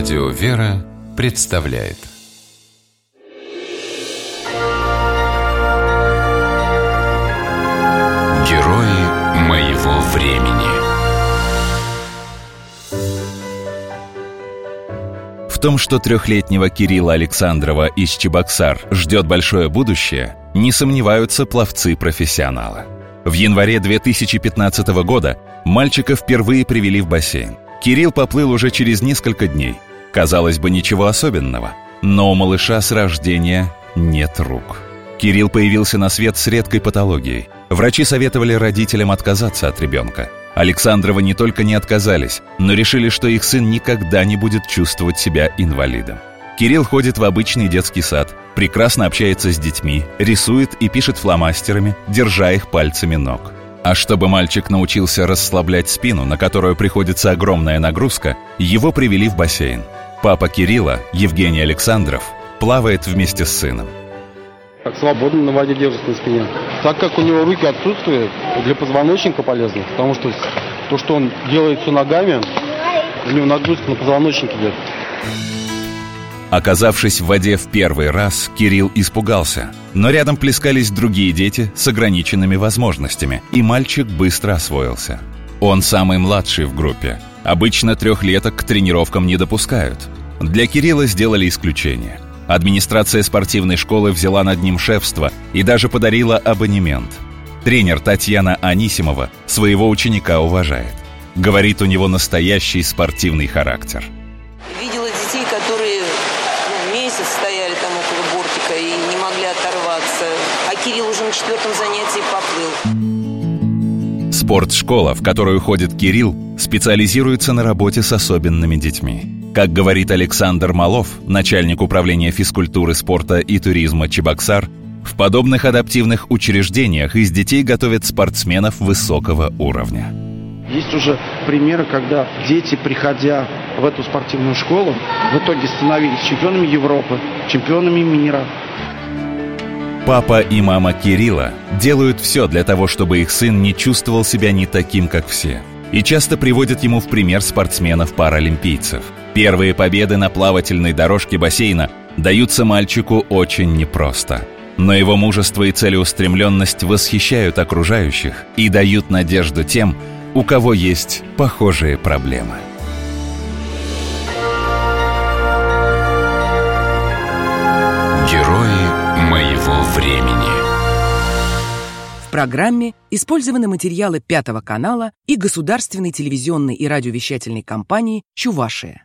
Радио «Вера» представляет Герои моего времени В том, что трехлетнего Кирилла Александрова из Чебоксар ждет большое будущее, не сомневаются пловцы-профессионалы. В январе 2015 года мальчика впервые привели в бассейн – Кирилл поплыл уже через несколько дней. Казалось бы, ничего особенного. Но у малыша с рождения нет рук. Кирилл появился на свет с редкой патологией. Врачи советовали родителям отказаться от ребенка. Александровы не только не отказались, но решили, что их сын никогда не будет чувствовать себя инвалидом. Кирилл ходит в обычный детский сад, прекрасно общается с детьми, рисует и пишет фломастерами, держа их пальцами ног. А чтобы мальчик научился расслаблять спину, на которую приходится огромная нагрузка, его привели в бассейн. Папа Кирилла, Евгений Александров, плавает вместе с сыном. Как свободно на воде держится на спине. Так как у него руки отсутствуют, для позвоночника полезно, потому что то, что он делает все ногами, у него нагрузка на позвоночник идет. Оказавшись в воде в первый раз, Кирилл испугался. Но рядом плескались другие дети с ограниченными возможностями, и мальчик быстро освоился. Он самый младший в группе. Обычно трехлеток к тренировкам не допускают. Для Кирилла сделали исключение. Администрация спортивной школы взяла над ним шефство и даже подарила абонемент. Тренер Татьяна Анисимова своего ученика уважает. Говорит, у него настоящий спортивный характер – Кирилл уже на четвертом занятии поплыл. Спортшкола, в которую ходит Кирилл, специализируется на работе с особенными детьми. Как говорит Александр Малов, начальник управления физкультуры, спорта и туризма Чебоксар, в подобных адаптивных учреждениях из детей готовят спортсменов высокого уровня. Есть уже примеры, когда дети, приходя в эту спортивную школу, в итоге становились чемпионами Европы, чемпионами мира. Папа и мама Кирилла делают все для того, чтобы их сын не чувствовал себя не таким, как все. И часто приводят ему в пример спортсменов-паралимпийцев. Первые победы на плавательной дорожке бассейна даются мальчику очень непросто. Но его мужество и целеустремленность восхищают окружающих и дают надежду тем, у кого есть похожие проблемы. Программе использованы материалы Пятого канала и государственной телевизионной и радиовещательной компании «Чувашия».